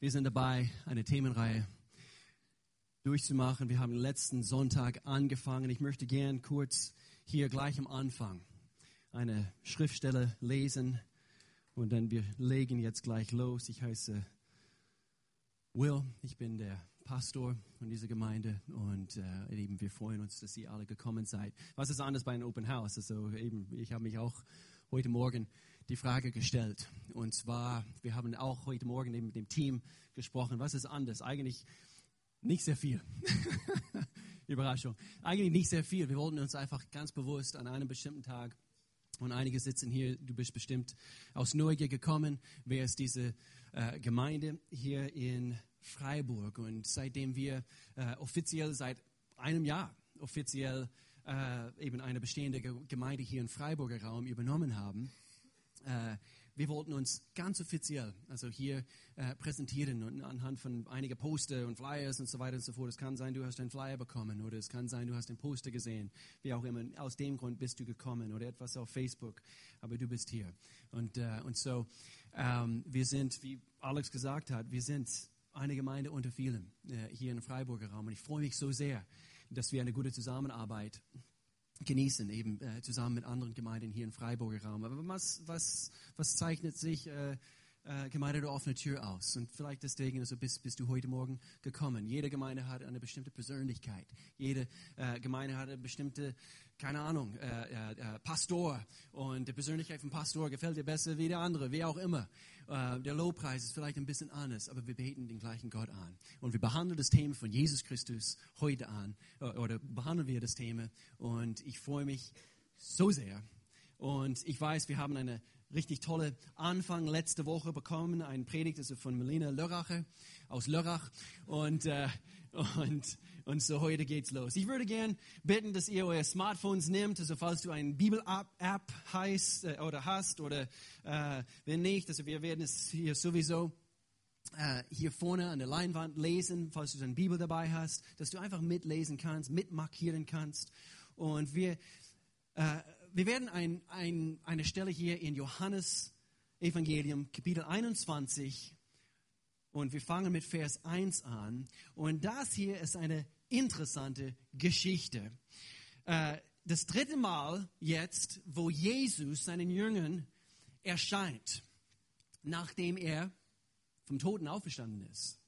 Wir sind dabei, eine Themenreihe durchzumachen. Wir haben letzten Sonntag angefangen. Ich möchte gern kurz hier gleich am Anfang eine Schriftstelle lesen und dann wir legen jetzt gleich los. Ich heiße Will, ich bin der Pastor von dieser Gemeinde und äh, eben wir freuen uns, dass ihr alle gekommen seid. Was ist anders bei einem Open House? Also eben, ich habe mich auch heute Morgen die Frage gestellt und zwar, wir haben auch heute Morgen eben mit dem Team gesprochen. Was ist anders? Eigentlich nicht sehr viel. Überraschung. Eigentlich nicht sehr viel. Wir wollten uns einfach ganz bewusst an einem bestimmten Tag und einige sitzen hier, du bist bestimmt aus Neugier gekommen. Wer ist diese äh, Gemeinde hier in Freiburg? Und seitdem wir äh, offiziell seit einem Jahr offiziell äh, eben eine bestehende Gemeinde hier im Freiburger Raum übernommen haben, äh, wir wollten uns ganz offiziell, also hier äh, präsentieren und anhand von einiger Poster und Flyers und so weiter und so fort. Es kann sein, du hast einen Flyer bekommen oder es kann sein, du hast ein Poster gesehen, wie auch immer. Aus dem Grund bist du gekommen oder etwas auf Facebook, aber du bist hier. Und, äh, und so, ähm, wir sind, wie Alex gesagt hat, wir sind eine Gemeinde unter vielen äh, hier im Freiburger Raum und ich freue mich so sehr, dass wir eine gute Zusammenarbeit genießen, eben äh, zusammen mit anderen Gemeinden hier im Freiburger Raum. Aber was, was, was zeichnet sich äh, äh, Gemeinde der offenen Tür aus? Und vielleicht deswegen also bist, bist du heute Morgen gekommen. Jede Gemeinde hat eine bestimmte Persönlichkeit. Jede äh, Gemeinde hat eine bestimmte keine Ahnung, äh, äh, äh, Pastor und die Persönlichkeit vom Pastor gefällt dir besser wie der andere, wie auch immer. Äh, der Lobpreis ist vielleicht ein bisschen anders, aber wir beten den gleichen Gott an. Und wir behandeln das Thema von Jesus Christus heute an, oder behandeln wir das Thema. Und ich freue mich so sehr. Und ich weiß, wir haben eine richtig tolle Anfang letzte Woche bekommen, ein Predigt also von Melina Lörrache aus Lörrach. Und, äh, und und so heute geht's los. Ich würde gern bitten, dass ihr eure Smartphones nehmt, also falls du eine Bibel-App heißt äh, oder hast oder äh, wenn nicht, also wir werden es hier sowieso äh, hier vorne an der Leinwand lesen, falls du deine Bibel dabei hast, dass du einfach mitlesen kannst, mitmarkieren kannst. Und wir, äh, wir werden ein, ein, eine Stelle hier in Johannes Evangelium, Kapitel 21, und wir fangen mit Vers 1 an. Und das hier ist eine interessante Geschichte. Äh, das dritte Mal jetzt, wo Jesus seinen Jüngern erscheint, nachdem er vom Toten auferstanden ist.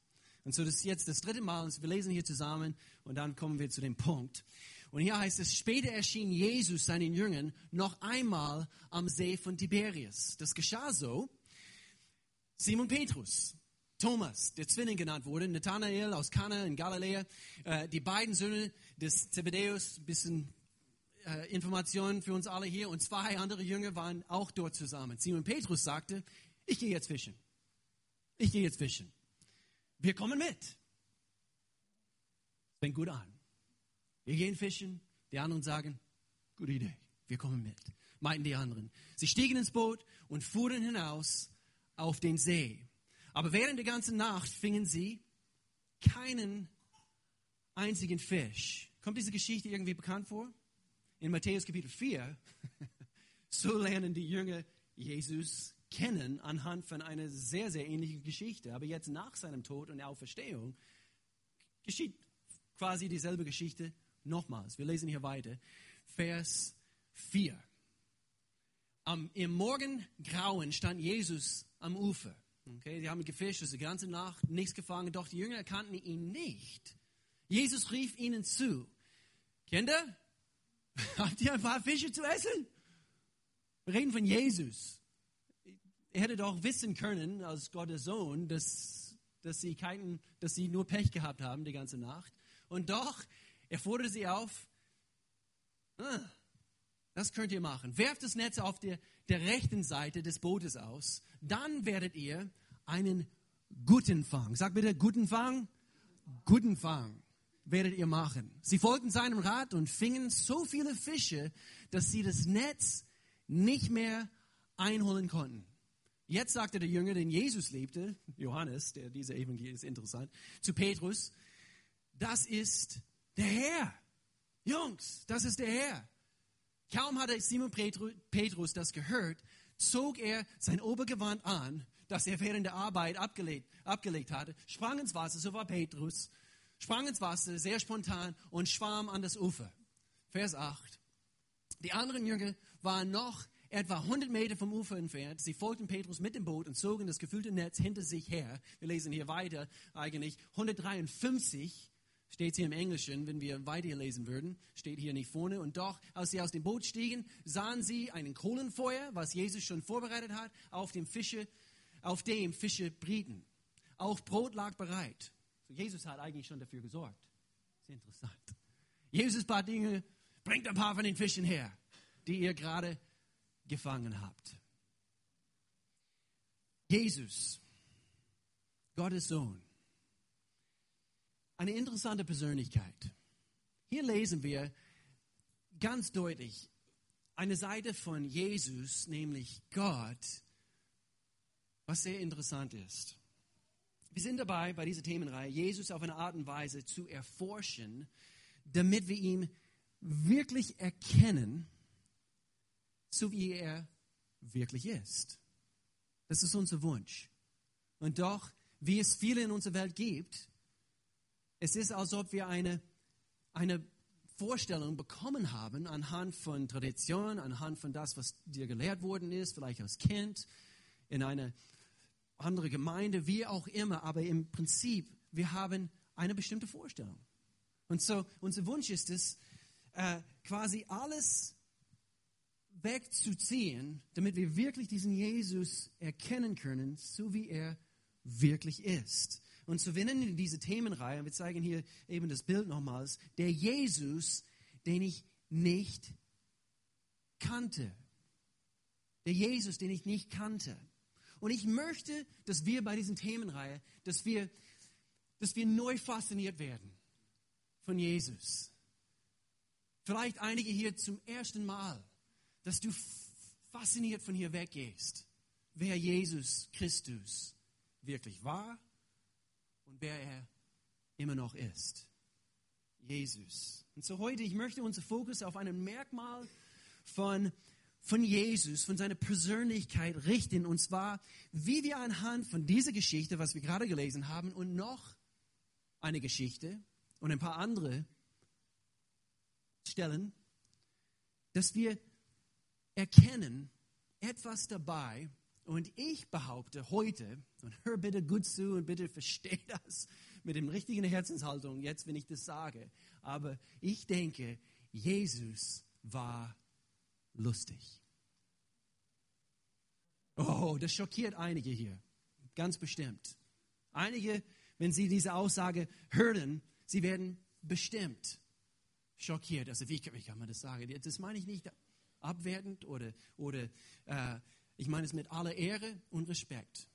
Und so das ist jetzt das dritte Mal, und wir lesen hier zusammen und dann kommen wir zu dem Punkt. Und hier heißt es, später erschien Jesus seinen Jüngern noch einmal am See von Tiberias. Das geschah so. Simon Petrus, Thomas, der Zwilling genannt wurde, Nathanael aus Kana in Galiläa, äh, die beiden Söhne des Zebedäus, bisschen äh, Informationen für uns alle hier, und zwei andere Jünger waren auch dort zusammen. Simon Petrus sagte, ich gehe jetzt fischen. Ich gehe jetzt fischen. Wir kommen mit. Fängt gut an. Wir gehen fischen. Die anderen sagen, gute Idee. Wir kommen mit. Meinten die anderen. Sie stiegen ins Boot und fuhren hinaus auf den See. Aber während der ganzen Nacht fingen sie keinen einzigen Fisch. Kommt diese Geschichte irgendwie bekannt vor? In Matthäus Kapitel 4, so lernen die Jünger Jesus kennen anhand von einer sehr, sehr ähnlichen Geschichte. Aber jetzt nach seinem Tod und der Auferstehung geschieht quasi dieselbe Geschichte nochmals. Wir lesen hier weiter. Vers 4. Am, Im Morgengrauen stand Jesus am Ufer. Okay, sie haben gefischt, die ganze Nacht nichts gefangen, doch die Jünger erkannten ihn nicht. Jesus rief ihnen zu, Kinder, habt ihr ein paar Fische zu essen? Wir reden von Jesus. Er hätte doch wissen können, als Gottes Sohn, dass, dass, sie keinen, dass sie nur Pech gehabt haben die ganze Nacht. Und doch, er forderte sie auf, ah, das könnt ihr machen. Werft das Netz auf der, der rechten Seite des Bootes aus. Dann werdet ihr einen guten Fang. Sag bitte, guten Fang. Guten Fang werdet ihr machen. Sie folgten seinem Rat und fingen so viele Fische, dass sie das Netz nicht mehr einholen konnten. Jetzt sagte der Jünger, den Jesus liebte, Johannes, der diese Evangelie ist interessant, zu Petrus, das ist der Herr. Jungs, das ist der Herr. Kaum hatte Simon Petrus das gehört, zog er sein Obergewand an, das er während der Arbeit abgelegt, abgelegt hatte, sprang ins Wasser, so war Petrus, sprang ins Wasser, sehr spontan, und schwamm an das Ufer. Vers 8. Die anderen Jünger waren noch etwa 100 Meter vom Ufer entfernt. Sie folgten Petrus mit dem Boot und zogen das gefüllte Netz hinter sich her. Wir lesen hier weiter eigentlich. 153 steht hier im Englischen, wenn wir weiterlesen würden, steht hier nicht vorne. Und doch, als sie aus dem Boot stiegen, sahen sie einen Kohlenfeuer, was Jesus schon vorbereitet hat, auf dem Fische, auf dem Fische brieten. Auch Brot lag bereit. So, Jesus hat eigentlich schon dafür gesorgt. Sehr interessant. Jesus bat Dinge, bringt ein paar von den Fischen her, die ihr gerade gefangen habt. Jesus, Gottes Sohn, eine interessante Persönlichkeit. Hier lesen wir ganz deutlich eine Seite von Jesus, nämlich Gott, was sehr interessant ist. Wir sind dabei, bei dieser Themenreihe, Jesus auf eine Art und Weise zu erforschen, damit wir ihn wirklich erkennen, so wie er wirklich ist. Das ist unser Wunsch. Und doch, wie es viele in unserer Welt gibt, es ist, als ob wir eine, eine Vorstellung bekommen haben anhand von Tradition, anhand von das, was dir gelehrt worden ist, vielleicht als Kind, in eine andere Gemeinde, wie auch immer. Aber im Prinzip, wir haben eine bestimmte Vorstellung. Und so, unser Wunsch ist es, äh, quasi alles wegzuziehen, damit wir wirklich diesen Jesus erkennen können, so wie er wirklich ist. Und so wir nennen diese Themenreihe, wir zeigen hier eben das Bild nochmals, der Jesus, den ich nicht kannte. Der Jesus, den ich nicht kannte. Und ich möchte, dass wir bei diesen Themenreihe, dass wir, dass wir neu fasziniert werden von Jesus. Vielleicht einige hier zum ersten Mal dass du fasziniert von hier weggehst, wer Jesus Christus wirklich war und wer er immer noch ist. Jesus. Und so heute, ich möchte unser Fokus auf ein Merkmal von, von Jesus, von seiner Persönlichkeit richten. Und zwar, wie wir anhand von dieser Geschichte, was wir gerade gelesen haben, und noch eine Geschichte und ein paar andere stellen, dass wir erkennen etwas dabei. Und ich behaupte heute, und hör bitte gut zu und bitte versteh das mit dem richtigen Herzenshaltung, jetzt, wenn ich das sage. Aber ich denke, Jesus war lustig. Oh, das schockiert einige hier. Ganz bestimmt. Einige, wenn sie diese Aussage hören, sie werden bestimmt schockiert. Also wie, wie kann man das sagen? Das meine ich nicht abwertend oder, oder äh, ich meine es mit aller Ehre und Respekt.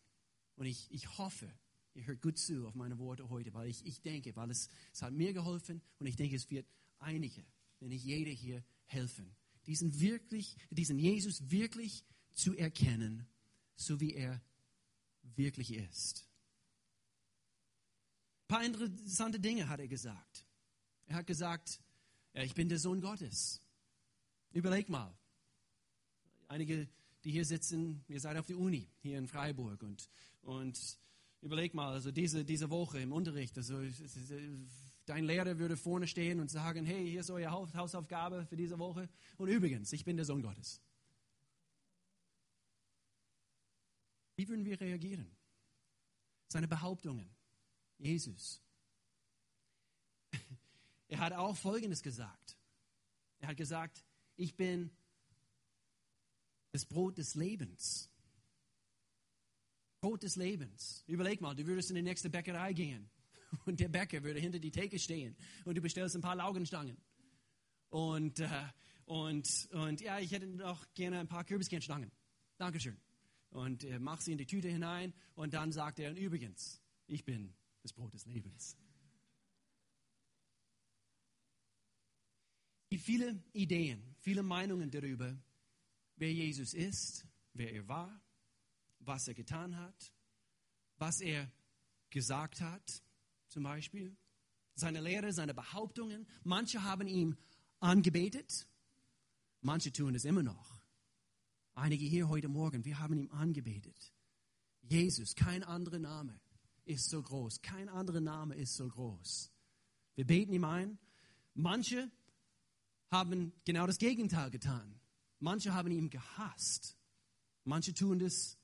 Und ich, ich hoffe, ihr hört gut zu auf meine Worte heute, weil ich, ich denke, weil es, es hat mir geholfen und ich denke, es wird einige, wenn nicht jeder hier helfen, diesen, wirklich, diesen Jesus wirklich zu erkennen, so wie er wirklich ist. Ein paar interessante Dinge hat er gesagt. Er hat gesagt, ich bin der Sohn Gottes. Überleg mal. Einige, die hier sitzen, ihr seid auf der Uni hier in Freiburg und, und überleg mal, also diese, diese Woche im Unterricht, also dein Lehrer würde vorne stehen und sagen, hey, hier ist eure Hausaufgabe für diese Woche. Und übrigens, ich bin der Sohn Gottes. Wie würden wir reagieren? Seine Behauptungen. Jesus. Er hat auch Folgendes gesagt. Er hat gesagt, ich bin das Brot des Lebens. Brot des Lebens. Überleg mal, du würdest in die nächste Bäckerei gehen und der Bäcker würde hinter die Theke stehen und du bestellst ein paar Laugenstangen. Und, äh, und, und ja, ich hätte noch gerne ein paar Kürbiskernstangen. Dankeschön. Und er macht sie in die Tüte hinein und dann sagt er, und übrigens, ich bin das Brot des Lebens. gibt viele Ideen, viele Meinungen darüber, wer Jesus ist, wer er war, was er getan hat, was er gesagt hat, zum Beispiel, seine Lehre, seine Behauptungen. Manche haben ihn angebetet, manche tun es immer noch. Einige hier heute Morgen, wir haben ihn angebetet. Jesus, kein anderer Name ist so groß. Kein anderer Name ist so groß. Wir beten ihm ein. Manche haben genau das Gegenteil getan. Manche haben ihn gehasst. Manche tun das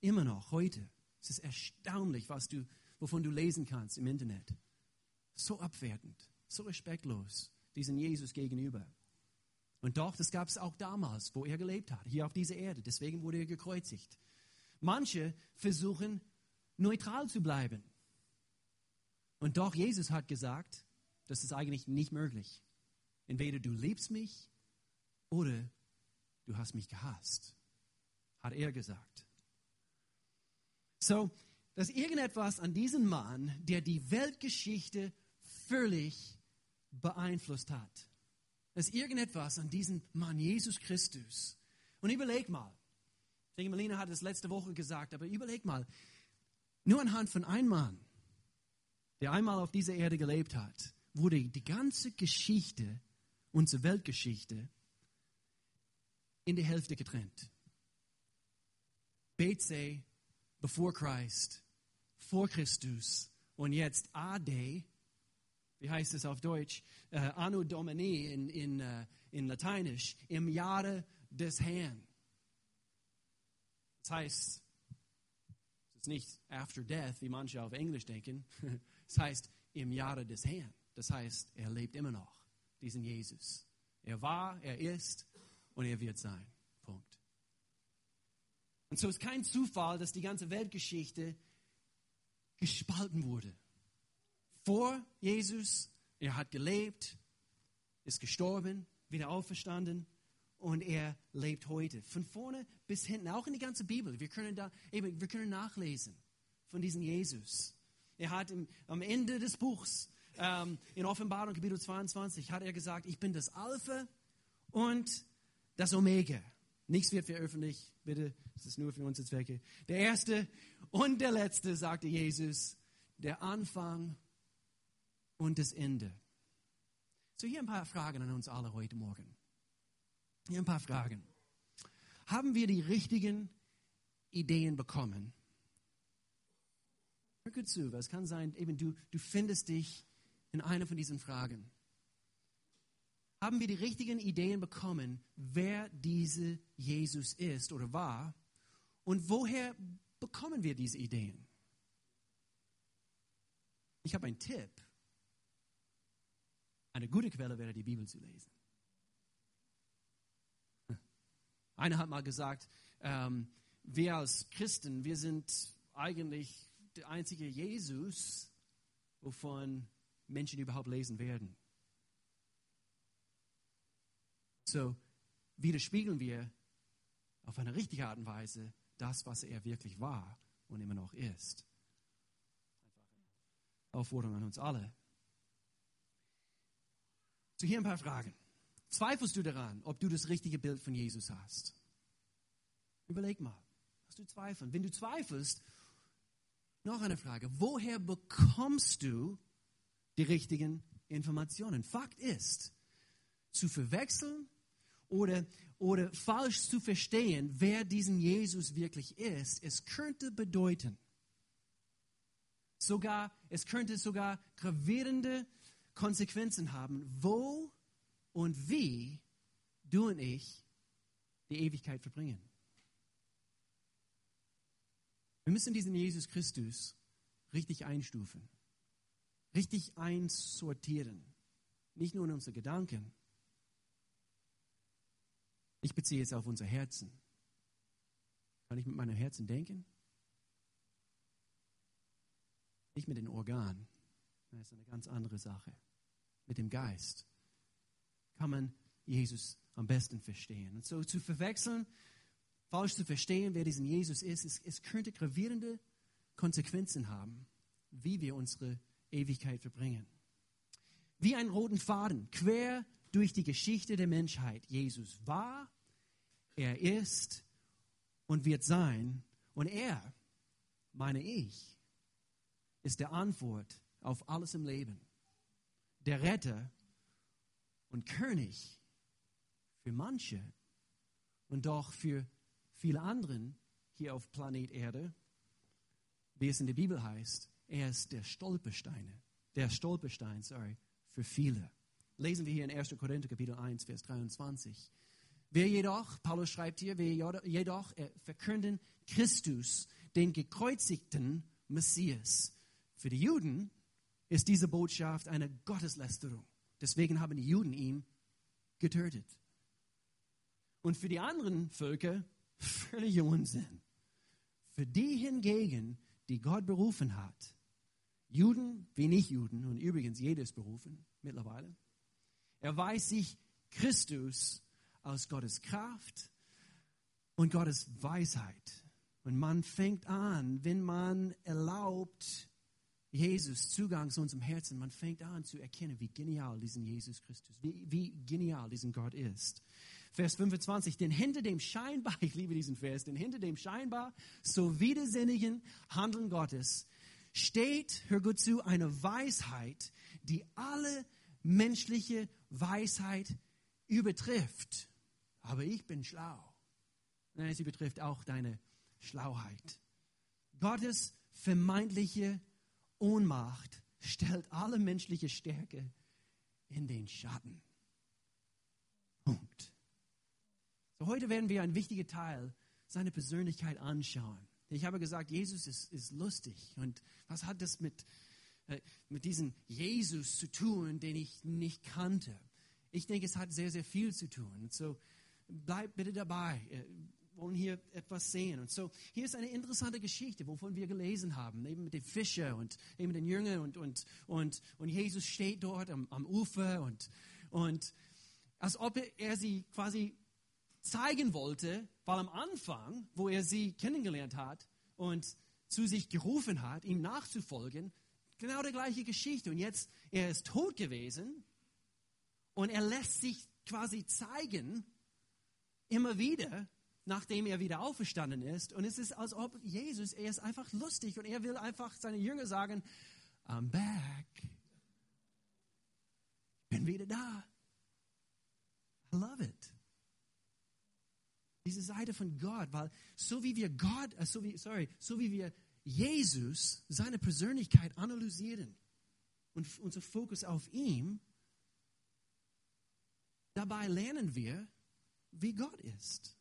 immer noch heute. Es ist erstaunlich, was du, wovon du lesen kannst im Internet. So abwertend, so respektlos diesen Jesus gegenüber. Und doch, das gab es auch damals, wo er gelebt hat, hier auf dieser Erde. Deswegen wurde er gekreuzigt. Manche versuchen neutral zu bleiben. Und doch, Jesus hat gesagt, das ist eigentlich nicht möglich. Entweder du liebst mich oder du hast mich gehasst, hat er gesagt. So, dass irgendetwas an diesem Mann, der die Weltgeschichte völlig beeinflusst hat, dass irgendetwas an diesem Mann Jesus Christus, und überleg mal, ich denke, Melina hat es letzte Woche gesagt, aber überleg mal, nur anhand von einem Mann, der einmal auf dieser Erde gelebt hat, wurde die ganze Geschichte, unsere Weltgeschichte, in die Hälfte getrennt. BC, bevor Christ, vor Christus und jetzt AD, wie heißt es auf Deutsch? Uh, Anno Domini in, in, uh, in Lateinisch, im Jahre des Herrn. Das heißt, ist nicht after death, wie manche auf Englisch denken. Das heißt im Jahre des Herrn. Das heißt, er lebt immer noch, diesen Jesus. Er war, er ist und er wird sein. Punkt. Und so ist kein Zufall, dass die ganze Weltgeschichte gespalten wurde. Vor Jesus, er hat gelebt, ist gestorben, wieder auferstanden und er lebt heute. Von vorne bis hinten, auch in die ganze Bibel. Wir können, da, eben, wir können nachlesen von diesem Jesus. Er hat im, am Ende des Buchs, ähm, in Offenbarung Kapitel 22, hat er gesagt, ich bin das Alpha und das Omega. Nichts wird veröffentlicht, bitte, das ist nur für unsere Zwecke. Der Erste und der Letzte, sagte Jesus, der Anfang und das Ende. So hier ein paar Fragen an uns alle heute Morgen. Hier ein paar Fragen. Haben wir die richtigen Ideen bekommen? Hör gut zu, weil es kann sein, eben du, du findest dich in einer von diesen Fragen. Haben wir die richtigen Ideen bekommen, wer diese Jesus ist oder war? Und woher bekommen wir diese Ideen? Ich habe einen Tipp. Eine gute Quelle wäre die Bibel zu lesen. Einer hat mal gesagt, ähm, wir als Christen, wir sind eigentlich der einzige Jesus, wovon Menschen überhaupt lesen werden. So widerspiegeln wir auf eine richtige Art und Weise das, was er wirklich war und immer noch ist. Aufforderung an uns alle. So hier ein paar Fragen. Zweifelst du daran, ob du das richtige Bild von Jesus hast? Überleg mal. Hast du Zweifel? Wenn du zweifelst, noch eine Frage. Woher bekommst du die richtigen Informationen? Fakt ist, zu verwechseln oder, oder falsch zu verstehen, wer diesen Jesus wirklich ist, es könnte bedeuten, sogar, es könnte sogar gravierende Konsequenzen haben, wo und wie du und ich die Ewigkeit verbringen. Wir müssen diesen Jesus Christus richtig einstufen, richtig einsortieren. Nicht nur in unsere Gedanken. Ich beziehe es auf unser Herzen. Kann ich mit meinem Herzen denken? Nicht mit den Organen. Das ist eine ganz andere Sache. Mit dem Geist kann man Jesus am besten verstehen. Und so zu verwechseln, falsch zu verstehen, wer diesen Jesus ist, es, es könnte gravierende Konsequenzen haben, wie wir unsere Ewigkeit verbringen. Wie ein roten Faden, quer durch die Geschichte der Menschheit. Jesus war, er ist und wird sein. Und er, meine ich, ist der Antwort auf alles im Leben. Der Retter und König für manche und doch für viele anderen hier auf Planet Erde wie es in der Bibel heißt, er ist der Stolperstein, der Stolperstein, sorry, für viele. Lesen wir hier in 1. Korinther Kapitel 1, Vers 23. Wir jedoch, Paulus schreibt hier, wir jedoch äh, verkünden Christus, den gekreuzigten Messias. Für die Juden ist diese Botschaft eine Gotteslästerung. Deswegen haben die Juden ihn getötet. Und für die anderen Völker völlig Unsinn. Für die hingegen, die Gott berufen hat, Juden wie Nicht-Juden, und übrigens jedes berufen mittlerweile, erweist sich Christus aus Gottes Kraft und Gottes Weisheit. Und man fängt an, wenn man erlaubt, Jesus Zugang zu unserem Herzen, man fängt an zu erkennen, wie genial diesen Jesus Christus, wie, wie genial diesen Gott ist. Vers 25, denn hinter dem scheinbar, ich liebe diesen Vers, denn hinter dem scheinbar so widersinnigen Handeln Gottes steht, hör gut zu, eine Weisheit, die alle menschliche Weisheit übertrifft. Aber ich bin schlau. Nein, sie betrifft auch deine Schlauheit. Gottes vermeintliche Ohnmacht stellt alle menschliche Stärke in den Schatten. Punkt. So heute werden wir einen wichtigen Teil seiner Persönlichkeit anschauen. Ich habe gesagt, Jesus ist, ist lustig. Und was hat das mit, äh, mit diesem Jesus zu tun, den ich nicht kannte? Ich denke, es hat sehr, sehr viel zu tun. Und so bleib bitte dabei. Wir äh, wollen hier etwas sehen. Und so, hier ist eine interessante Geschichte, wovon wir gelesen haben, eben mit dem Fischer und eben den Jüngern und, und, und, und Jesus steht dort am, am Ufer und, und als ob er sie quasi zeigen wollte, weil am Anfang, wo er sie kennengelernt hat und zu sich gerufen hat, ihm nachzufolgen, genau die gleiche Geschichte. Und jetzt, er ist tot gewesen und er lässt sich quasi zeigen, immer wieder, nachdem er wieder auferstanden ist. Und es ist, als ob Jesus, er ist einfach lustig und er will einfach seine Jünger sagen, I'm back. Bin wieder da. I love it. Diese Seite von Gott, weil so wie wir Gott, äh, so wie, sorry, so wie wir Jesus, seine Persönlichkeit analysieren und unser Fokus auf ihm, dabei lernen wir, wie Gott ist.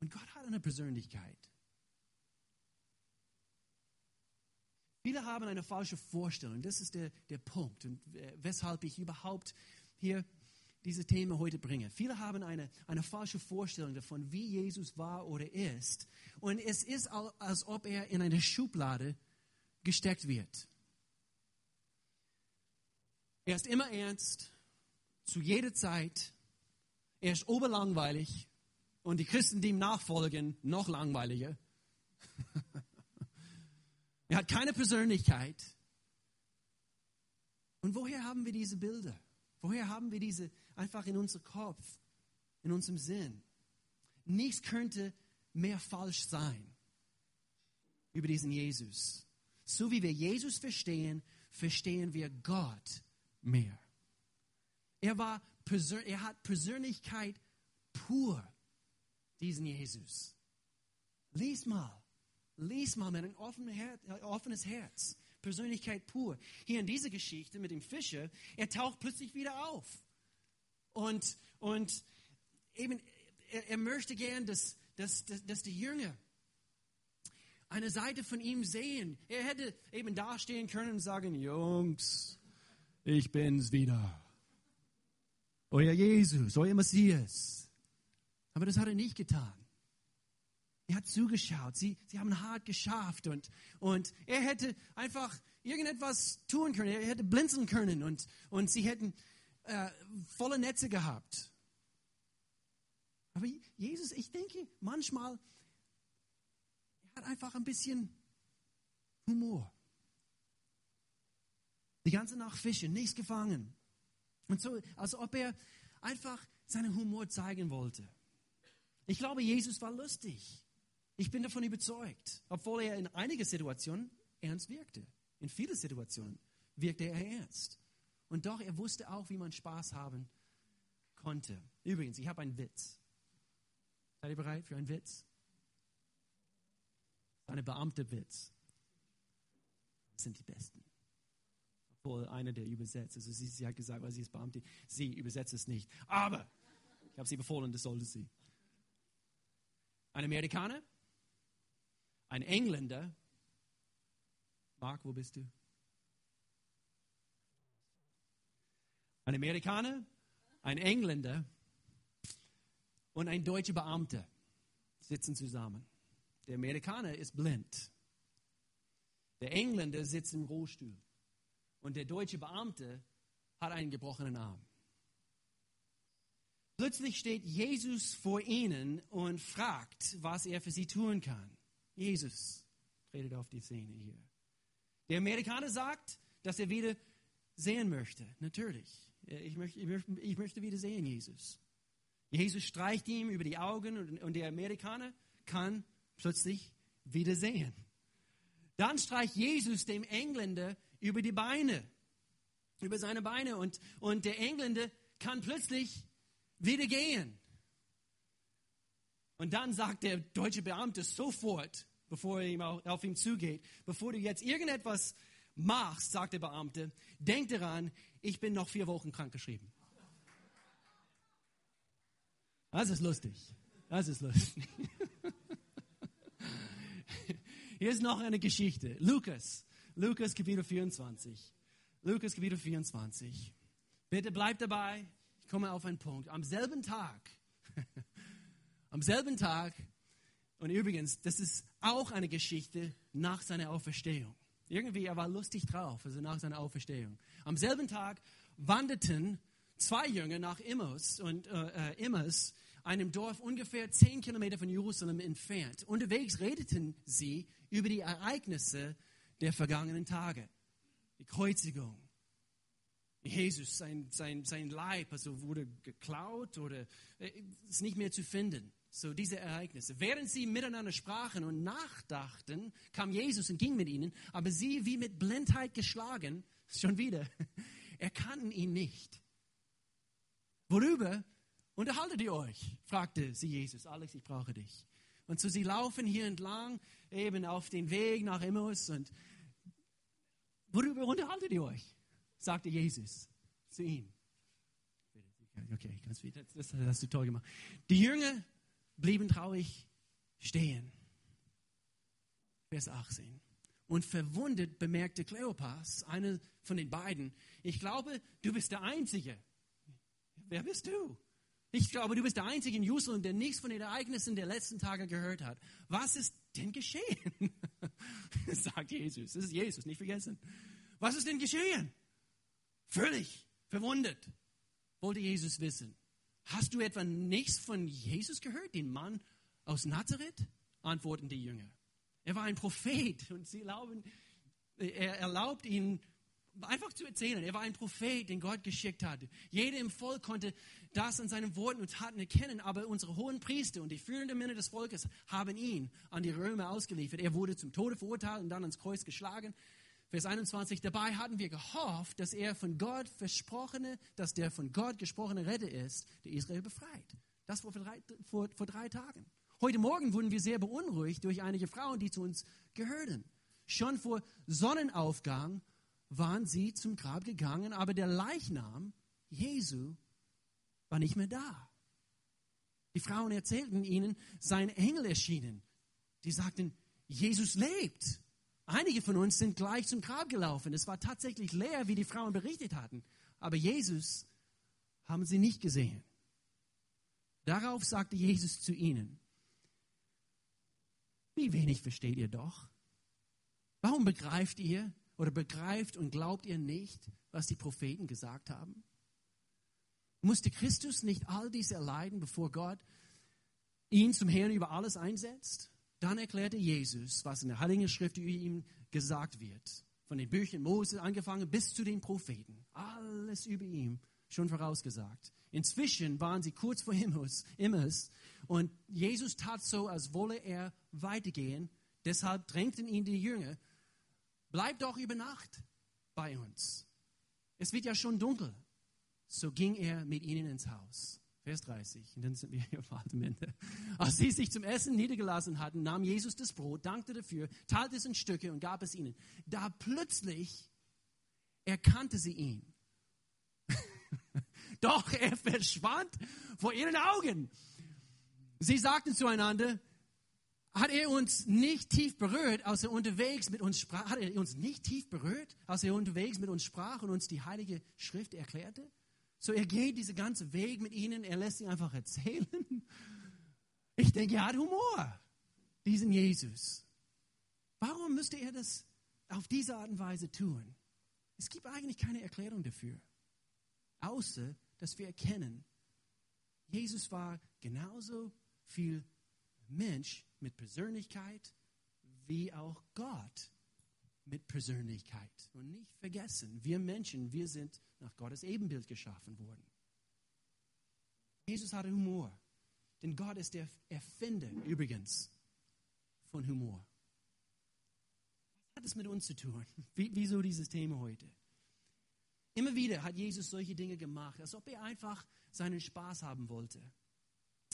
Und Gott hat eine Persönlichkeit. Viele haben eine falsche Vorstellung. Das ist der, der Punkt und weshalb ich überhaupt hier diese Themen heute bringe. Viele haben eine, eine falsche Vorstellung davon, wie Jesus war oder ist. Und es ist, als ob er in eine Schublade gesteckt wird. Er ist immer ernst, zu jeder Zeit. Er ist oberlangweilig und die Christen, die ihm nachfolgen, noch langweiliger. er hat keine Persönlichkeit. Und woher haben wir diese Bilder? Woher haben wir diese einfach in unserem Kopf, in unserem Sinn? Nichts könnte mehr falsch sein über diesen Jesus. So wie wir Jesus verstehen, verstehen wir Gott mehr. Er, war, er hat Persönlichkeit pur, diesen Jesus. Lies mal, lies mal mit einem Her offenes Herz. Persönlichkeit pur. Hier in dieser Geschichte mit dem Fischer, er taucht plötzlich wieder auf. Und, und eben, er, er möchte gern, dass, dass, dass, dass die Jünger eine Seite von ihm sehen. Er hätte eben dastehen können und sagen, Jungs, ich bin's wieder euer Jesus, euer Messias. Aber das hat er nicht getan. Er hat zugeschaut. Sie, sie haben hart geschafft und, und er hätte einfach irgendetwas tun können. Er hätte blinzeln können und, und sie hätten äh, volle Netze gehabt. Aber Jesus, ich denke, manchmal, er hat einfach ein bisschen Humor. Die ganze Nacht fischen, nichts gefangen. Und so, als ob er einfach seinen Humor zeigen wollte. Ich glaube, Jesus war lustig. Ich bin davon überzeugt. Obwohl er in einigen Situationen ernst wirkte. In vielen Situationen wirkte er ernst. Und doch, er wusste auch, wie man Spaß haben konnte. Übrigens, ich habe einen Witz. Seid ihr bereit für einen Witz? Eine Beamte-Witz. sind die Besten. Obwohl einer, der übersetzt, also sie, sie hat gesagt, weil sie ist Beamte, sie übersetzt es nicht. Aber ich habe sie befohlen, das sollte sie. Ein Amerikaner, ein Engländer. Mark, wo bist du? Ein Amerikaner, ein Engländer und ein deutscher Beamter sitzen zusammen. Der Amerikaner ist blind. Der Engländer sitzt im Rollstuhl. Und der deutsche Beamte hat einen gebrochenen Arm. Plötzlich steht Jesus vor ihnen und fragt, was er für sie tun kann. Jesus redet auf die Szene hier. Der Amerikaner sagt, dass er wieder sehen möchte. Natürlich. Ich möchte, ich möchte, ich möchte wieder sehen, Jesus. Jesus streicht ihm über die Augen und, und der Amerikaner kann plötzlich wieder sehen. Dann streicht Jesus dem Engländer über die Beine, über seine Beine und, und der Engländer kann plötzlich wieder gehen. Und dann sagt der deutsche Beamte sofort, bevor er auf ihn zugeht, bevor du jetzt irgendetwas machst, sagt der Beamte, denk daran, ich bin noch vier Wochen krankgeschrieben. Das ist lustig. Das ist lustig. Hier ist noch eine Geschichte. Lukas, Lukas Kapitel 24. Lukas Kapitel 24. Bitte bleibt dabei. Ich komme auf einen Punkt. Am selben Tag, am selben Tag, und übrigens, das ist auch eine Geschichte nach seiner Auferstehung. Irgendwie, er war lustig drauf, also nach seiner Auferstehung. Am selben Tag wanderten zwei Jünger nach Immers und äh, äh Immers, einem Dorf ungefähr zehn Kilometer von Jerusalem entfernt. Unterwegs redeten sie über die Ereignisse der vergangenen Tage. Die Kreuzigung, Jesus, sein, sein, sein Leib, also wurde geklaut oder äh, ist nicht mehr zu finden. So diese Ereignisse. Während sie miteinander sprachen und nachdachten, kam Jesus und ging mit ihnen, aber sie wie mit Blindheit geschlagen, schon wieder, erkannten ihn nicht. Worüber unterhaltet ihr euch? fragte sie Jesus. Alex, ich brauche dich. Und so sie laufen hier entlang, eben auf den Weg nach Emmaus und worüber unterhaltet ihr euch? sagte Jesus zu ihm. Okay, ganz. Das, das hast du toll gemacht. Die Jünger blieben traurig stehen. Vers 18. Und verwundet bemerkte Kleopas, eine von den beiden, ich glaube, du bist der Einzige. Wer bist du? Ich glaube, du bist der Einzige in Jerusalem, der nichts von den Ereignissen der letzten Tage gehört hat. Was ist denn geschehen? sagt Jesus. Das ist Jesus, nicht vergessen. Was ist denn geschehen? Völlig verwundet wollte Jesus wissen. Hast du etwa nichts von Jesus gehört, den Mann aus Nazareth? Antworten die Jünger. Er war ein Prophet und sie erlauben, er erlaubt ihnen einfach zu erzählen. Er war ein Prophet, den Gott geschickt hatte. Jeder im Volk konnte das an seinen Worten und Taten erkennen, aber unsere hohen Priester und die führenden Männer des Volkes haben ihn an die Römer ausgeliefert. Er wurde zum Tode verurteilt und dann ans Kreuz geschlagen. Vers 21, dabei hatten wir gehofft, dass er von Gott versprochene, dass der von Gott gesprochene Retter ist, der Israel befreit. Das vor drei, vor, vor drei Tagen. Heute Morgen wurden wir sehr beunruhigt durch einige Frauen, die zu uns gehörten. Schon vor Sonnenaufgang waren sie zum Grab gegangen, aber der Leichnam Jesu war nicht mehr da. Die Frauen erzählten ihnen, sein Engel erschienen. Die sagten, Jesus lebt. Einige von uns sind gleich zum Grab gelaufen. Es war tatsächlich leer, wie die Frauen berichtet hatten. Aber Jesus haben sie nicht gesehen. Darauf sagte Jesus zu ihnen, wie wenig versteht ihr doch? Warum begreift ihr oder begreift und glaubt ihr nicht, was die Propheten gesagt haben? Musste Christus nicht all dies erleiden, bevor Gott ihn zum Herrn über alles einsetzt? Dann erklärte Jesus, was in der Heiligen Schrift über ihn gesagt wird. Von den Büchern Mose angefangen bis zu den Propheten. Alles über ihn schon vorausgesagt. Inzwischen waren sie kurz vor Himmels, Immers und Jesus tat so, als wolle er weitergehen. Deshalb drängten ihn die Jünger, bleib doch über Nacht bei uns. Es wird ja schon dunkel. So ging er mit ihnen ins Haus. Vers 30. Und dann sind wir hier am Ende. Als sie sich zum Essen niedergelassen hatten, nahm Jesus das Brot, dankte dafür, teilte es in Stücke und gab es ihnen. Da plötzlich erkannte sie ihn. Doch er verschwand vor ihren Augen. Sie sagten zueinander, hat er uns nicht tief berührt, als er unterwegs mit uns sprach? Hat er uns nicht tief berührt, als er unterwegs mit uns sprach und uns die Heilige Schrift erklärte? So, er geht diesen ganzen Weg mit ihnen, er lässt sie einfach erzählen. Ich denke, er hat Humor, diesen Jesus. Warum müsste er das auf diese Art und Weise tun? Es gibt eigentlich keine Erklärung dafür, außer dass wir erkennen, Jesus war genauso viel Mensch mit Persönlichkeit wie auch Gott mit Persönlichkeit. Und nicht vergessen, wir Menschen, wir sind nach Gottes Ebenbild geschaffen worden. Jesus hatte Humor, denn Gott ist der Erfinder übrigens von Humor. Was hat es mit uns zu tun? Wieso dieses Thema heute? Immer wieder hat Jesus solche Dinge gemacht, als ob er einfach seinen Spaß haben wollte.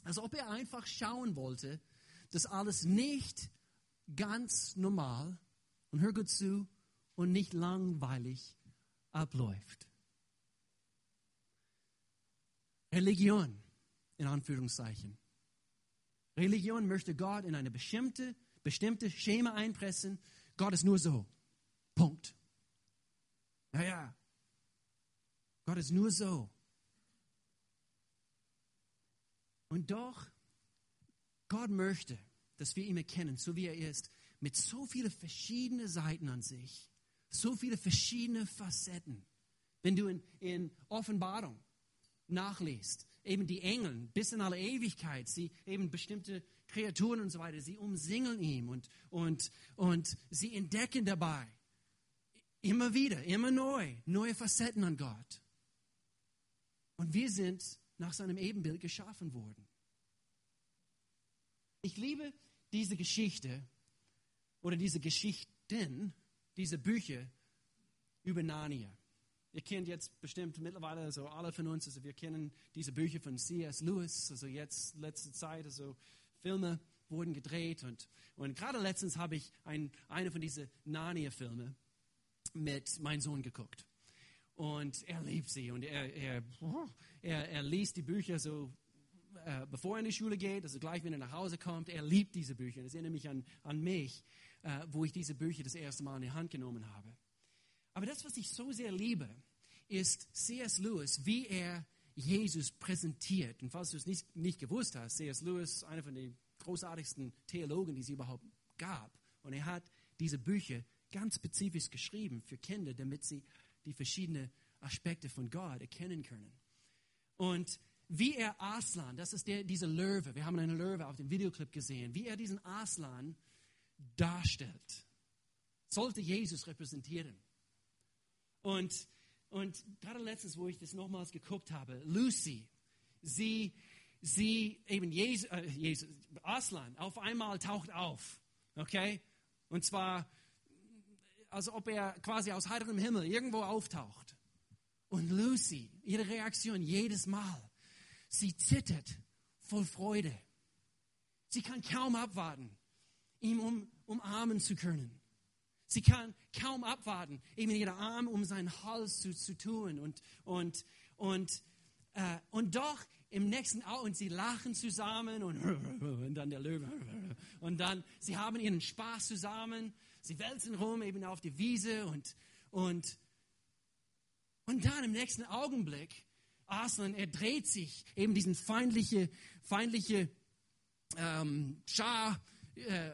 Als ob er einfach schauen wollte, dass alles nicht ganz normal und hör gut zu und nicht langweilig abläuft. Religion, in Anführungszeichen. Religion möchte Gott in eine bestimmte, bestimmte Schema einpressen. Gott ist nur so. Punkt. Naja, Gott ist nur so. Und doch, Gott möchte, dass wir ihn erkennen, so wie er ist, mit so vielen verschiedenen Seiten an sich, so viele verschiedene Facetten. Wenn du in, in Offenbarung nachliest, eben die Engel bis in alle Ewigkeit, sie eben bestimmte Kreaturen und so weiter, sie umsingeln ihn und, und, und sie entdecken dabei immer wieder, immer neu, neue Facetten an Gott. Und wir sind nach seinem Ebenbild geschaffen worden. Ich liebe diese Geschichte oder diese Geschichten, diese Bücher über Narnia. Ihr kennt jetzt bestimmt mittlerweile, also alle von uns, also wir kennen diese Bücher von C.S. Lewis, also jetzt letzte Zeit, also Filme wurden gedreht und, und gerade letztens habe ich ein, eine von diesen Narnia-Filme mit meinem Sohn geguckt. Und er liebt sie und er, er, er, er liest die Bücher so, äh, bevor er in die Schule geht, also gleich, wenn er nach Hause kommt. Er liebt diese Bücher. Das erinnert mich an, an mich äh, wo ich diese Bücher das erste Mal in die Hand genommen habe. Aber das, was ich so sehr liebe, ist C.S. Lewis, wie er Jesus präsentiert. Und falls du es nicht, nicht gewusst hast, C.S. Lewis, einer von den großartigsten Theologen, die es überhaupt gab. Und er hat diese Bücher ganz spezifisch geschrieben für Kinder, damit sie die verschiedenen Aspekte von Gott erkennen können. Und wie er Aslan, das ist der, diese Löwe, wir haben eine Löwe auf dem Videoclip gesehen, wie er diesen Aslan darstellt, sollte Jesus repräsentieren. Und, und gerade letztens, wo ich das nochmals geguckt habe, Lucy, sie, sie eben Jesus, äh, Jesus, Aslan, auf einmal taucht auf, okay? Und zwar, als ob er quasi aus heiterem Himmel irgendwo auftaucht. Und Lucy, ihre Reaktion jedes Mal, sie zittert voll Freude. Sie kann kaum abwarten ihn um, umarmen zu können. Sie kann kaum abwarten, eben ihre Arme um seinen Hals zu, zu tun. Und, und, und, äh, und doch im nächsten Augenblick, und sie lachen zusammen und, und dann der Löwe. Und dann, sie haben ihren Spaß zusammen. Sie wälzen rum eben auf die Wiese und, und, und dann im nächsten Augenblick, Aslan, er dreht sich eben diesen feindliche, feindliche ähm, Schar äh,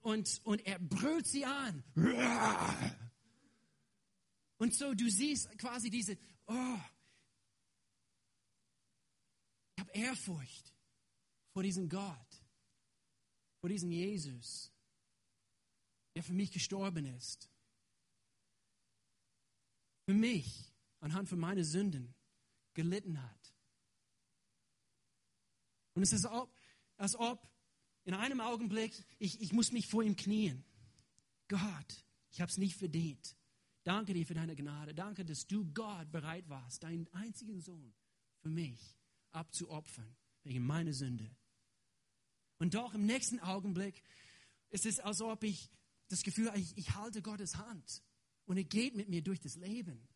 und, und er brüllt sie an. Und so, du siehst quasi diese, oh, ich habe Ehrfurcht vor diesem Gott, vor diesem Jesus, der für mich gestorben ist. Für mich, anhand von meinen Sünden, gelitten hat. Und es ist als ob, als ob in einem Augenblick, ich, ich muss mich vor ihm knien. Gott, ich habe es nicht verdient. Danke dir für deine Gnade. Danke, dass du Gott bereit warst, deinen einzigen Sohn für mich abzuopfern, wegen meiner Sünde. Und doch im nächsten Augenblick ist es, als ob ich das Gefühl ich, ich halte Gottes Hand und er geht mit mir durch das Leben.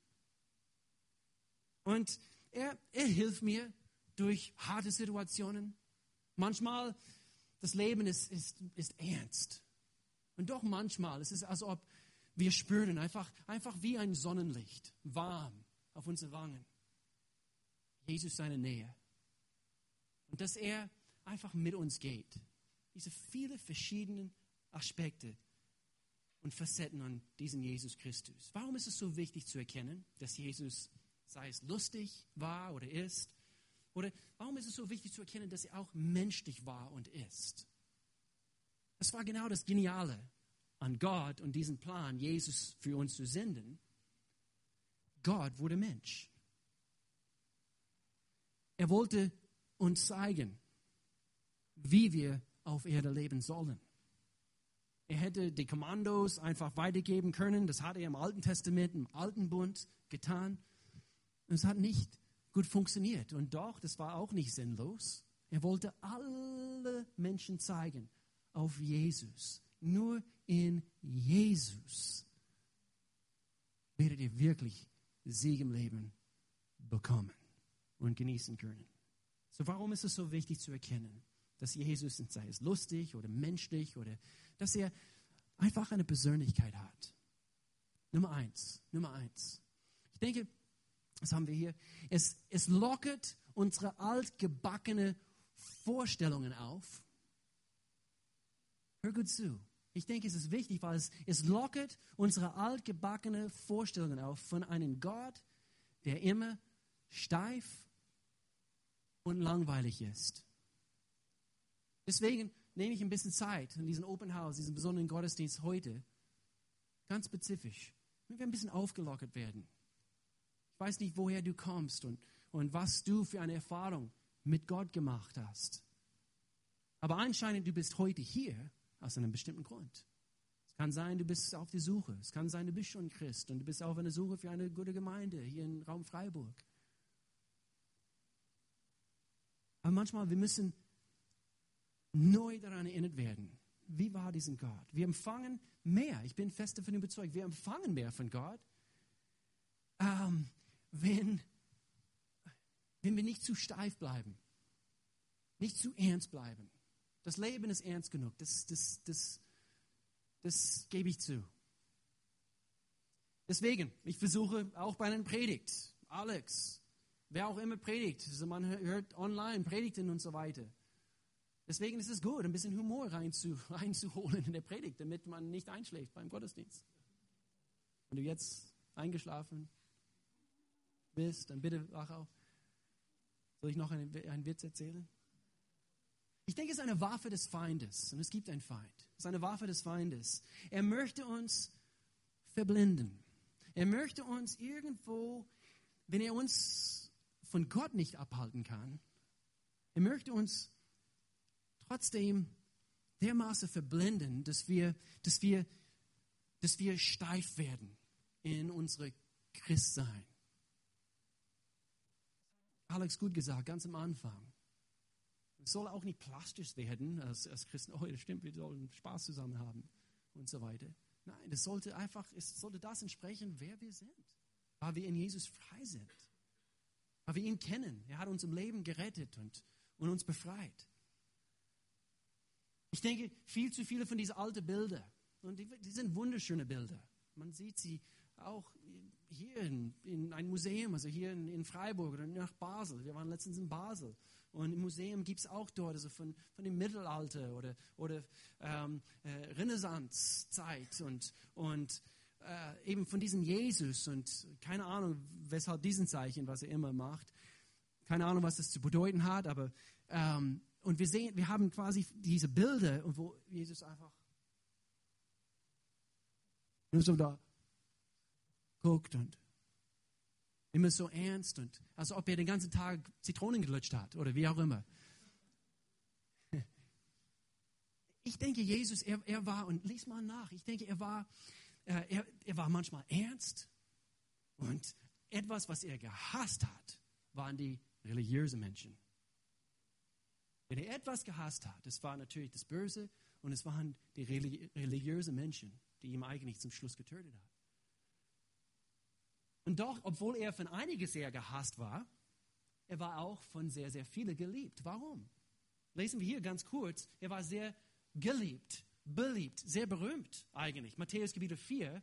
Und er, er hilft mir durch harte Situationen. Manchmal, das Leben ist, ist, ist ernst. Und doch manchmal, es ist, als ob wir spüren einfach, einfach wie ein Sonnenlicht, warm auf unsere Wangen. Jesus seine Nähe. Und dass er einfach mit uns geht. Diese viele verschiedenen Aspekte und Facetten an diesen Jesus Christus. Warum ist es so wichtig zu erkennen, dass Jesus, sei es lustig war oder ist, oder warum ist es so wichtig zu erkennen, dass er auch menschlich war und ist? Das war genau das Geniale an Gott und diesen Plan, Jesus für uns zu senden. Gott wurde Mensch. Er wollte uns zeigen, wie wir auf Erde leben sollen. Er hätte die Kommandos einfach weitergeben können. Das hat er im Alten Testament, im Alten Bund getan. Und es hat nicht gut funktioniert. Und doch, das war auch nicht sinnlos. Er wollte alle Menschen zeigen auf Jesus. Nur in Jesus werdet ihr wirklich Sieg im Leben bekommen und genießen können. So, warum ist es so wichtig zu erkennen, dass Jesus, sei es lustig oder menschlich oder dass er einfach eine Persönlichkeit hat? Nummer eins, Nummer eins. Ich denke, das haben wir hier. Es, es lockert unsere altgebackene Vorstellungen auf. Hör gut zu. Ich denke, es ist wichtig, weil es, es lockert unsere altgebackene Vorstellungen auf von einem Gott, der immer steif und langweilig ist. Deswegen nehme ich ein bisschen Zeit in diesem Open House, diesen besonderen Gottesdienst heute, ganz spezifisch, damit wir ein bisschen aufgelockert werden. Weiß nicht, woher du kommst und, und was du für eine Erfahrung mit Gott gemacht hast. Aber anscheinend, du bist heute hier aus einem bestimmten Grund. Es kann sein, du bist auf der Suche. Es kann sein, du bist schon Christ und du bist auf einer Suche für eine gute Gemeinde hier im Raum Freiburg. Aber manchmal, wir müssen neu daran erinnert werden. Wie war diesen Gott? Wir empfangen mehr. Ich bin fest davon überzeugt. Wir empfangen mehr von Gott, ähm, wenn, wenn wir nicht zu steif bleiben, nicht zu ernst bleiben. Das Leben ist ernst genug. Das, das, das, das gebe ich zu. Deswegen, ich versuche auch bei einer Predigt, Alex, wer auch immer predigt, also man hört online Predigten und so weiter. Deswegen ist es gut, ein bisschen Humor reinzu, reinzuholen in der Predigt, damit man nicht einschläft beim Gottesdienst. Wenn du jetzt eingeschlafen bist, dann bitte wach auf. Soll ich noch einen, einen Witz erzählen? Ich denke, es ist eine Waffe des Feindes. Und es gibt einen Feind. Es ist eine Waffe des Feindes. Er möchte uns verblenden. Er möchte uns irgendwo, wenn er uns von Gott nicht abhalten kann, er möchte uns trotzdem dermaßen verblenden, dass wir, dass wir, dass wir steif werden in unsere Christsein. Alex gut gesagt, ganz am Anfang. Es soll auch nicht plastisch werden als, als Christen. Oh, das stimmt, wir sollen Spaß zusammen haben und so weiter. Nein, es sollte einfach, es sollte das entsprechen, wer wir sind. Weil wir in Jesus frei sind. Weil wir ihn kennen. Er hat uns im Leben gerettet und, und uns befreit. Ich denke, viel zu viele von diesen alten Bildern, und die, die sind wunderschöne Bilder. Man sieht sie auch hier in, in einem Museum, also hier in, in Freiburg oder nach Basel. Wir waren letztens in Basel. Und im Museum gibt es auch dort, also von, von dem Mittelalter oder, oder ähm, äh, Renaissancezeit und, und äh, eben von diesem Jesus und keine Ahnung, weshalb diesen Zeichen, was er immer macht. Keine Ahnung, was das zu bedeuten hat, aber ähm, und wir sehen, wir haben quasi diese Bilder, wo Jesus einfach nur so da guckt und immer so ernst und als ob er den ganzen Tag Zitronen gelutscht hat oder wie auch immer. Ich denke, Jesus, er, er war, und lies mal nach, ich denke, er war, äh, er, er war manchmal ernst und etwas, was er gehasst hat, waren die religiösen Menschen. Wenn er etwas gehasst hat, das war natürlich das Böse und es waren die religiösen Menschen, die ihm eigentlich zum Schluss getötet haben. Und doch, obwohl er von einigen sehr gehasst war, er war auch von sehr, sehr vielen geliebt. Warum? Lesen wir hier ganz kurz. Er war sehr geliebt, beliebt, sehr berühmt eigentlich. Matthäus Kapitel 4.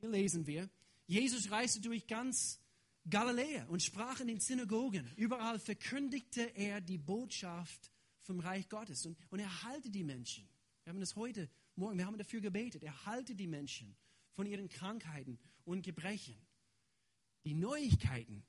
Hier lesen wir, Jesus reiste durch ganz Galiläa und sprach in den Synagogen. Überall verkündigte er die Botschaft vom Reich Gottes und, und er halte die Menschen. Wir haben das heute Morgen, wir haben dafür gebetet. Er halte die Menschen von ihren Krankheiten und Gebrechen. Die Neuigkeiten,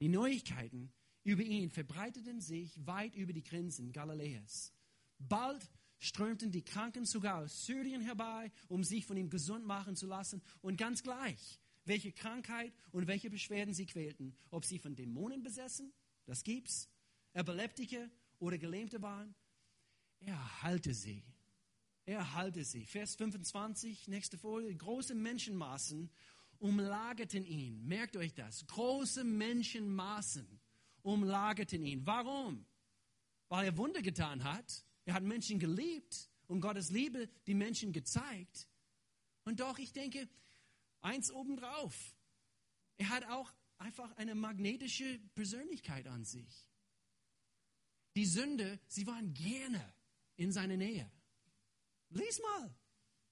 die Neuigkeiten über ihn verbreiteten sich weit über die Grenzen Galiläas. Bald strömten die Kranken sogar aus Syrien herbei, um sich von ihm gesund machen zu lassen. Und ganz gleich, welche Krankheit und welche Beschwerden sie quälten, ob sie von Dämonen besessen, das gibt's, Epileptiker oder Gelähmte waren, er halte sie. Er halte sie. Vers 25, nächste Folie. Große Menschenmassen umlagerten ihn. Merkt euch das. Große Menschenmassen umlagerten ihn. Warum? Weil er Wunder getan hat. Er hat Menschen geliebt und Gottes Liebe die Menschen gezeigt. Und doch, ich denke, eins obendrauf. Er hat auch einfach eine magnetische Persönlichkeit an sich. Die Sünde, sie waren gerne in seiner Nähe. Lies mal.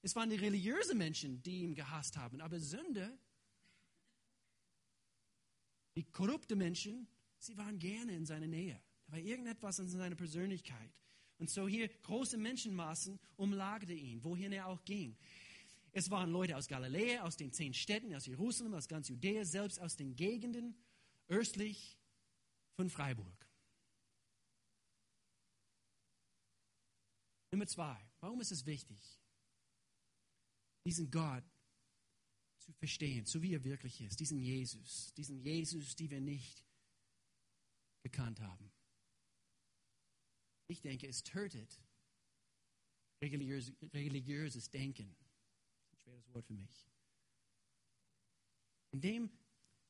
Es waren die religiösen Menschen, die ihn gehasst haben. Aber Sünde, die korrupte Menschen, sie waren gerne in seiner Nähe. Da war irgendetwas in seiner Persönlichkeit. Und so hier große Menschenmassen umlagerte ihn, wohin er auch ging. Es waren Leute aus Galiläa, aus den zehn Städten, aus Jerusalem, aus ganz Judäa, selbst aus den Gegenden östlich von Freiburg. Nummer zwei. Warum ist es wichtig, diesen Gott zu verstehen, so wie er wirklich ist, diesen Jesus, diesen Jesus, den wir nicht gekannt haben? Ich denke, es tötet religiös, religiöses Denken. Das ist ein schweres Wort für mich. Indem,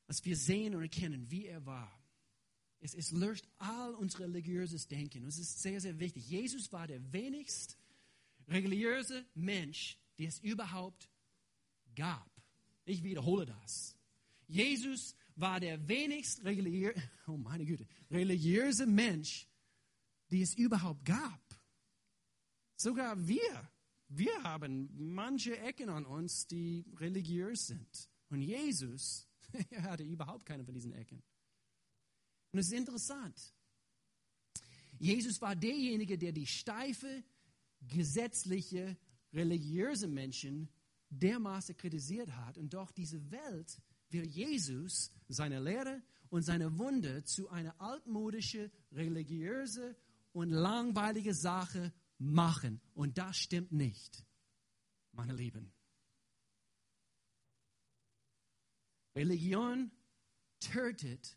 was wir sehen und erkennen, wie er war, es, es löscht all unser religiöses Denken. Und es ist sehr, sehr wichtig. Jesus war der wenigst religiöse Mensch, der es überhaupt gab. Ich wiederhole das. Jesus war der wenigst religiö oh meine Güte, religiöse Mensch, die es überhaupt gab. Sogar wir, wir haben manche Ecken an uns, die religiös sind. Und Jesus, er hatte überhaupt keine von diesen Ecken. Und es ist interessant. Jesus war derjenige, der die steife, gesetzliche, religiöse Menschen dermaßen kritisiert hat. Und doch diese Welt will Jesus, seine Lehre und seine Wunde zu einer altmodische, religiöse und langweilige Sache machen. Und das stimmt nicht, meine Lieben. Religion tötet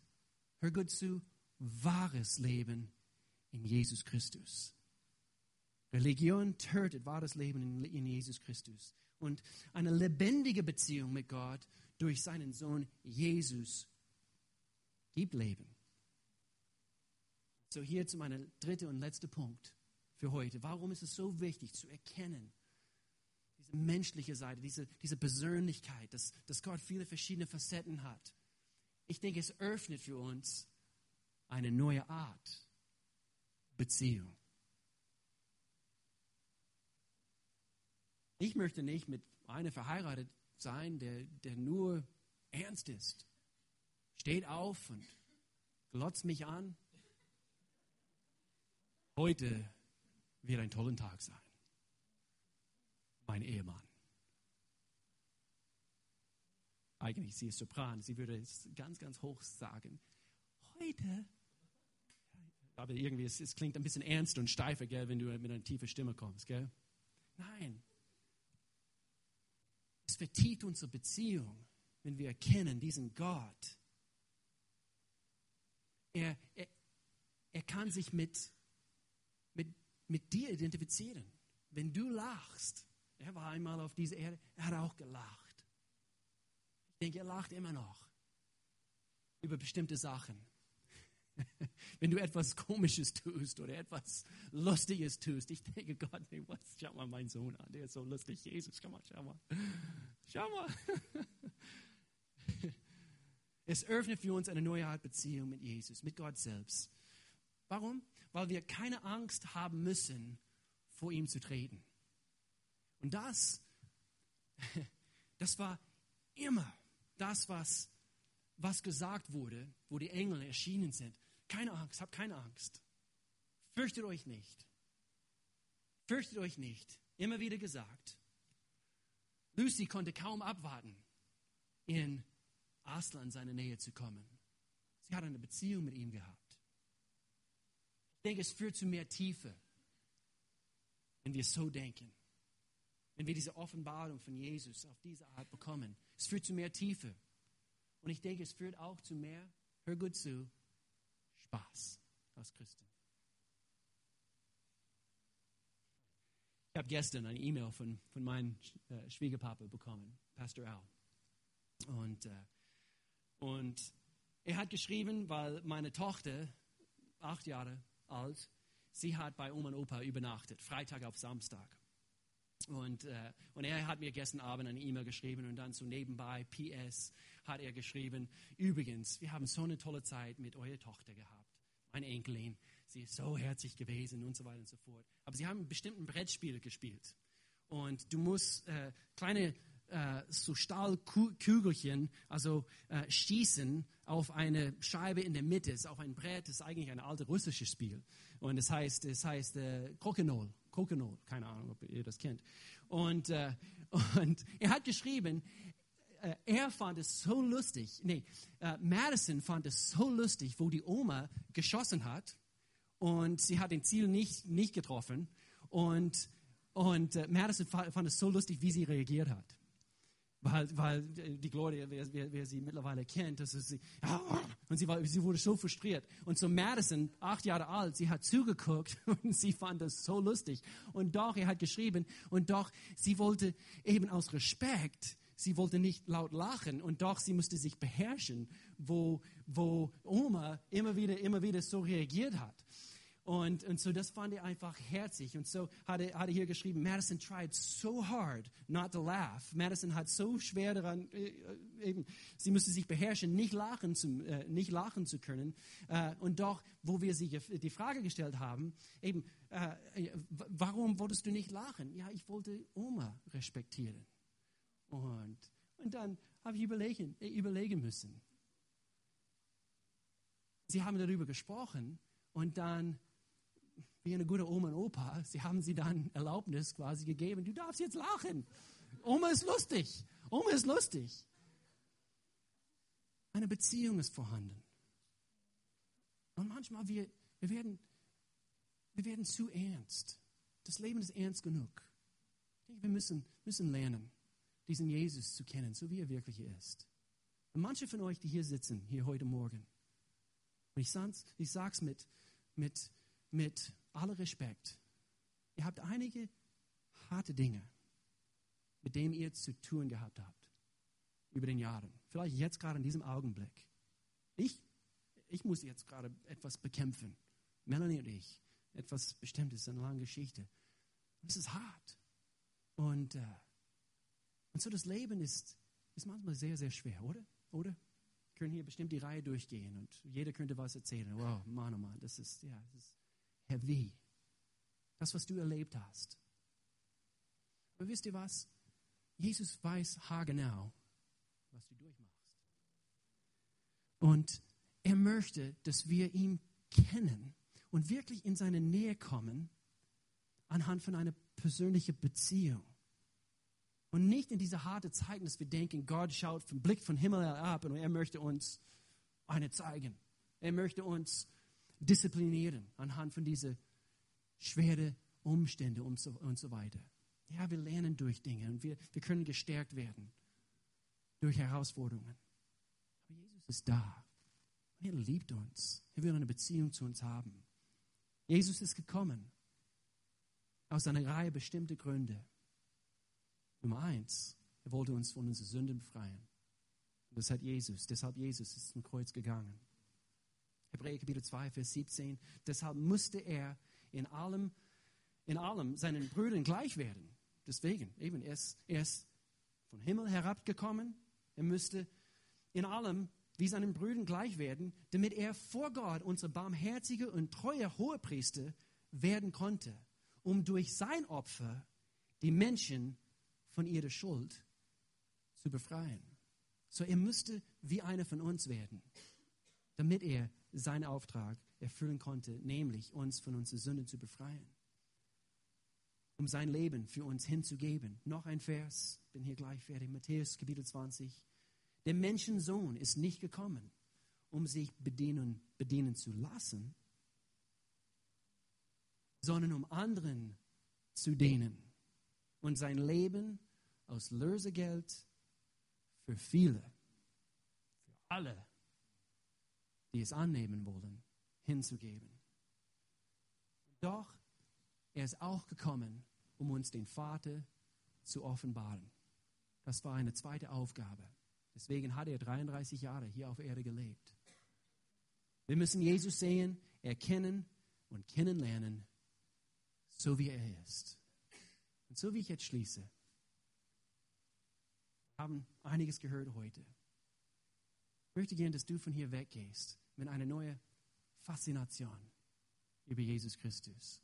Hör gut zu, wahres Leben in Jesus Christus. Religion tötet wahres Leben in, Jesus Christus. Und eine lebendige Beziehung mit Gott durch seinen Sohn Jesus gibt Leben. So hier zu meinem dritten und letzten Punkt für heute. Warum ist es so wichtig zu erkennen, diese menschliche Seite, diese, diese Persönlichkeit, dass, dass Gott viele verschiedene Facetten hat? Ich denke, es öffnet für uns eine neue Art Beziehung. Ich möchte nicht mit einer verheiratet sein, der, der nur ernst ist. Steht auf und glotzt mich an. Heute wird ein toller Tag sein. Mein Ehemann. Eigentlich, sie ist Sopran, sie würde es ganz, ganz hoch sagen. Heute, aber irgendwie, es, es klingt ein bisschen ernst und steifer, gell, wenn du mit einer tiefen Stimme kommst. Gell? Nein. Es vertieft unsere Beziehung, wenn wir erkennen, diesen Gott. Er, er, er kann sich mit, mit, mit dir identifizieren. Wenn du lachst, er war einmal auf dieser Erde, er hat auch gelacht denke, er lacht immer noch über bestimmte Sachen. Wenn du etwas Komisches tust oder etwas Lustiges tust, ich denke, Gott, nee, was? schau mal meinen Sohn an, der ist so lustig. Jesus, schau mal, schau mal. Schau mal. Es öffnet für uns eine neue Art Beziehung mit Jesus, mit Gott selbst. Warum? Weil wir keine Angst haben müssen, vor ihm zu treten. Und das, das war immer das, was, was gesagt wurde, wo die Engel erschienen sind. Keine Angst, habt keine Angst. Fürchtet euch nicht. Fürchtet euch nicht. Immer wieder gesagt. Lucy konnte kaum abwarten, in Aslan seine Nähe zu kommen. Sie hat eine Beziehung mit ihm gehabt. Ich denke, es führt zu mehr Tiefe, wenn wir so denken. Wenn wir diese Offenbarung von Jesus auf diese Art bekommen. Es führt zu mehr Tiefe. Und ich denke, es führt auch zu mehr, hör gut zu, Spaß als Christen. Ich habe gestern eine E-Mail von, von meinem äh, Schwiegerpapa bekommen, Pastor Al. Und, äh, und er hat geschrieben, weil meine Tochter, acht Jahre alt, sie hat bei Oma und Opa übernachtet, Freitag auf Samstag. Und, äh, und er hat mir gestern Abend eine E-Mail geschrieben und dann so nebenbei, PS, hat er geschrieben, übrigens, wir haben so eine tolle Zeit mit eurer Tochter gehabt, meine Enkelin, sie ist so herzlich gewesen und so weiter und so fort. Aber sie haben ein bestimmtes Brettspiel gespielt. Und du musst äh, kleine äh, so Stahlkügelchen, also äh, schießen auf eine Scheibe in der Mitte, ist auf ein Brett, ist eigentlich ein altes russisches Spiel. Und es heißt, es heißt äh, Krokenol. Krokenol, keine Ahnung, ob ihr das kennt. Und, äh, und er hat geschrieben, äh, er fand es so lustig, nee, äh, Madison fand es so lustig, wo die Oma geschossen hat und sie hat den Ziel nicht, nicht getroffen. Und, und äh, Madison fand es so lustig, wie sie reagiert hat. Weil, weil die Gloria, wer, wer, wer sie mittlerweile kennt, das ist sie, und sie, war, sie wurde so frustriert. Und so Madison, acht Jahre alt, sie hat zugeguckt und sie fand das so lustig. Und doch, er hat geschrieben, und doch, sie wollte eben aus Respekt, sie wollte nicht laut lachen und doch, sie musste sich beherrschen, wo, wo Oma immer wieder, immer wieder so reagiert hat. Und, und so das fand er einfach herzig. Und so hat er, er hier geschrieben, Madison tried so hard not to laugh. Madison hat so schwer daran, äh, eben, sie musste sich beherrschen, nicht lachen zu, äh, nicht lachen zu können. Äh, und doch, wo wir sie die Frage gestellt haben, eben, äh, warum wolltest du nicht lachen? Ja, ich wollte Oma respektieren. Und, und dann habe ich überlegen, äh, überlegen müssen. Sie haben darüber gesprochen und dann wie eine gute Oma und Opa, sie haben sie dann Erlaubnis quasi gegeben, du darfst jetzt lachen. Oma ist lustig. Oma ist lustig. Eine Beziehung ist vorhanden. Und manchmal wir, wir, werden, wir werden zu ernst. Das Leben ist ernst genug. Wir müssen, müssen lernen, diesen Jesus zu kennen, so wie er wirklich ist. Und manche von euch, die hier sitzen, hier heute Morgen, und ich, sage es mit, mit, mit aller Respekt, ihr habt einige harte Dinge, mit denen ihr zu tun gehabt habt über den Jahren. Vielleicht jetzt gerade in diesem Augenblick. Ich, ich muss jetzt gerade etwas bekämpfen. Melanie und ich. Etwas Bestimmtes, eine lange Geschichte. Es ist hart. Und, äh, und so das Leben ist, ist manchmal sehr, sehr schwer, oder? Oder? Können hier bestimmt die Reihe durchgehen und jeder könnte was erzählen. Wow, Mann, oh Mann, das ist, ja, das ist heavy. Das, was du erlebt hast. Aber wisst ihr was? Jesus weiß haargenau, was du durchmachst. Und er möchte, dass wir ihn kennen und wirklich in seine Nähe kommen anhand von einer persönlichen Beziehung. Und nicht in diese harte Zeiten, dass wir denken, Gott schaut vom Blick von Himmel ab und er möchte uns eine zeigen. Er möchte uns disziplinieren anhand von diesen schweren Umständen und so, und so weiter. Ja, wir lernen durch Dinge und wir, wir können gestärkt werden durch Herausforderungen. Aber Jesus ist da. Und er liebt uns. Er will eine Beziehung zu uns haben. Jesus ist gekommen aus einer Reihe bestimmter Gründe. Nummer eins, er wollte uns von unseren Sünden befreien. Das hat Jesus, deshalb Jesus ist zum Kreuz gegangen. Hebräer Kapitel 2, Vers 17. Deshalb musste er in allem, in allem seinen Brüdern gleich werden. Deswegen, eben, er ist, er ist vom Himmel herabgekommen. Er müsste in allem wie seinen Brüdern gleich werden, damit er vor Gott unser barmherziger und treuer Hohepriester werden konnte, um durch sein Opfer die Menschen von ihrer Schuld zu befreien. So er müsste wie einer von uns werden, damit er seinen Auftrag erfüllen konnte, nämlich uns von unseren Sünden zu befreien. Um sein Leben für uns hinzugeben. Noch ein Vers, bin hier gleich fertig. Matthäus Kapitel 20. Der Menschensohn ist nicht gekommen, um sich bedienen, bedienen zu lassen, sondern um anderen zu dienen und sein Leben aus Lösegeld für viele, für alle, die es annehmen wollen, hinzugeben. Doch er ist auch gekommen, um uns den Vater zu offenbaren. Das war eine zweite Aufgabe. Deswegen hat er 33 Jahre hier auf Erde gelebt. Wir müssen Jesus sehen, erkennen und kennenlernen, so wie er ist. Und so wie ich jetzt schließe, haben einiges gehört heute. Ich möchte gerne, dass du von hier weggehst mit einer neuen Faszination über Jesus Christus.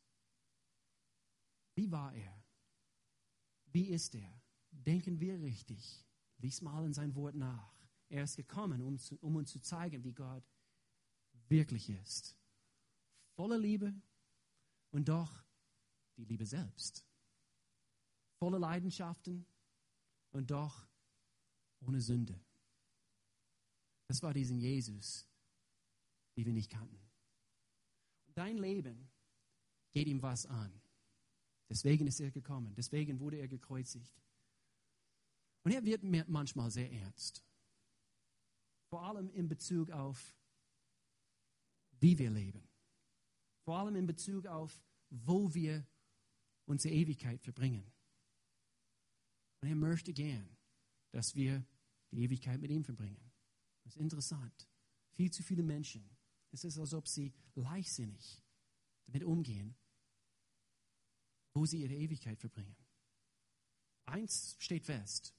Wie war er? Wie ist er? Denken wir richtig? Lies mal in sein Wort nach. Er ist gekommen, um, zu, um uns zu zeigen, wie Gott wirklich ist. Voller Liebe und doch die Liebe selbst. Voller Leidenschaften und doch ohne Sünde. Das war diesen Jesus, den wir nicht kannten. Dein Leben geht ihm was an. Deswegen ist er gekommen. Deswegen wurde er gekreuzigt. Und er wird manchmal sehr ernst. Vor allem in Bezug auf, wie wir leben. Vor allem in Bezug auf, wo wir unsere Ewigkeit verbringen. Und er möchte gern, dass wir die Ewigkeit mit ihm verbringen. Das ist interessant. Viel zu viele Menschen. Es ist, als ob sie leichtsinnig damit umgehen, wo sie ihre Ewigkeit verbringen. Eins steht fest.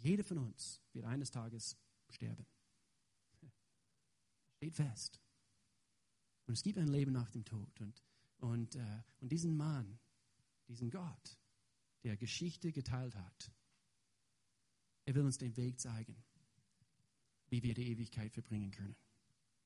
Jeder von uns wird eines Tages sterben. Steht fest. Und es gibt ein Leben nach dem Tod. Und, und, äh, und diesen Mann, diesen Gott, der Geschichte geteilt hat, er will uns den Weg zeigen, wie wir die Ewigkeit verbringen können.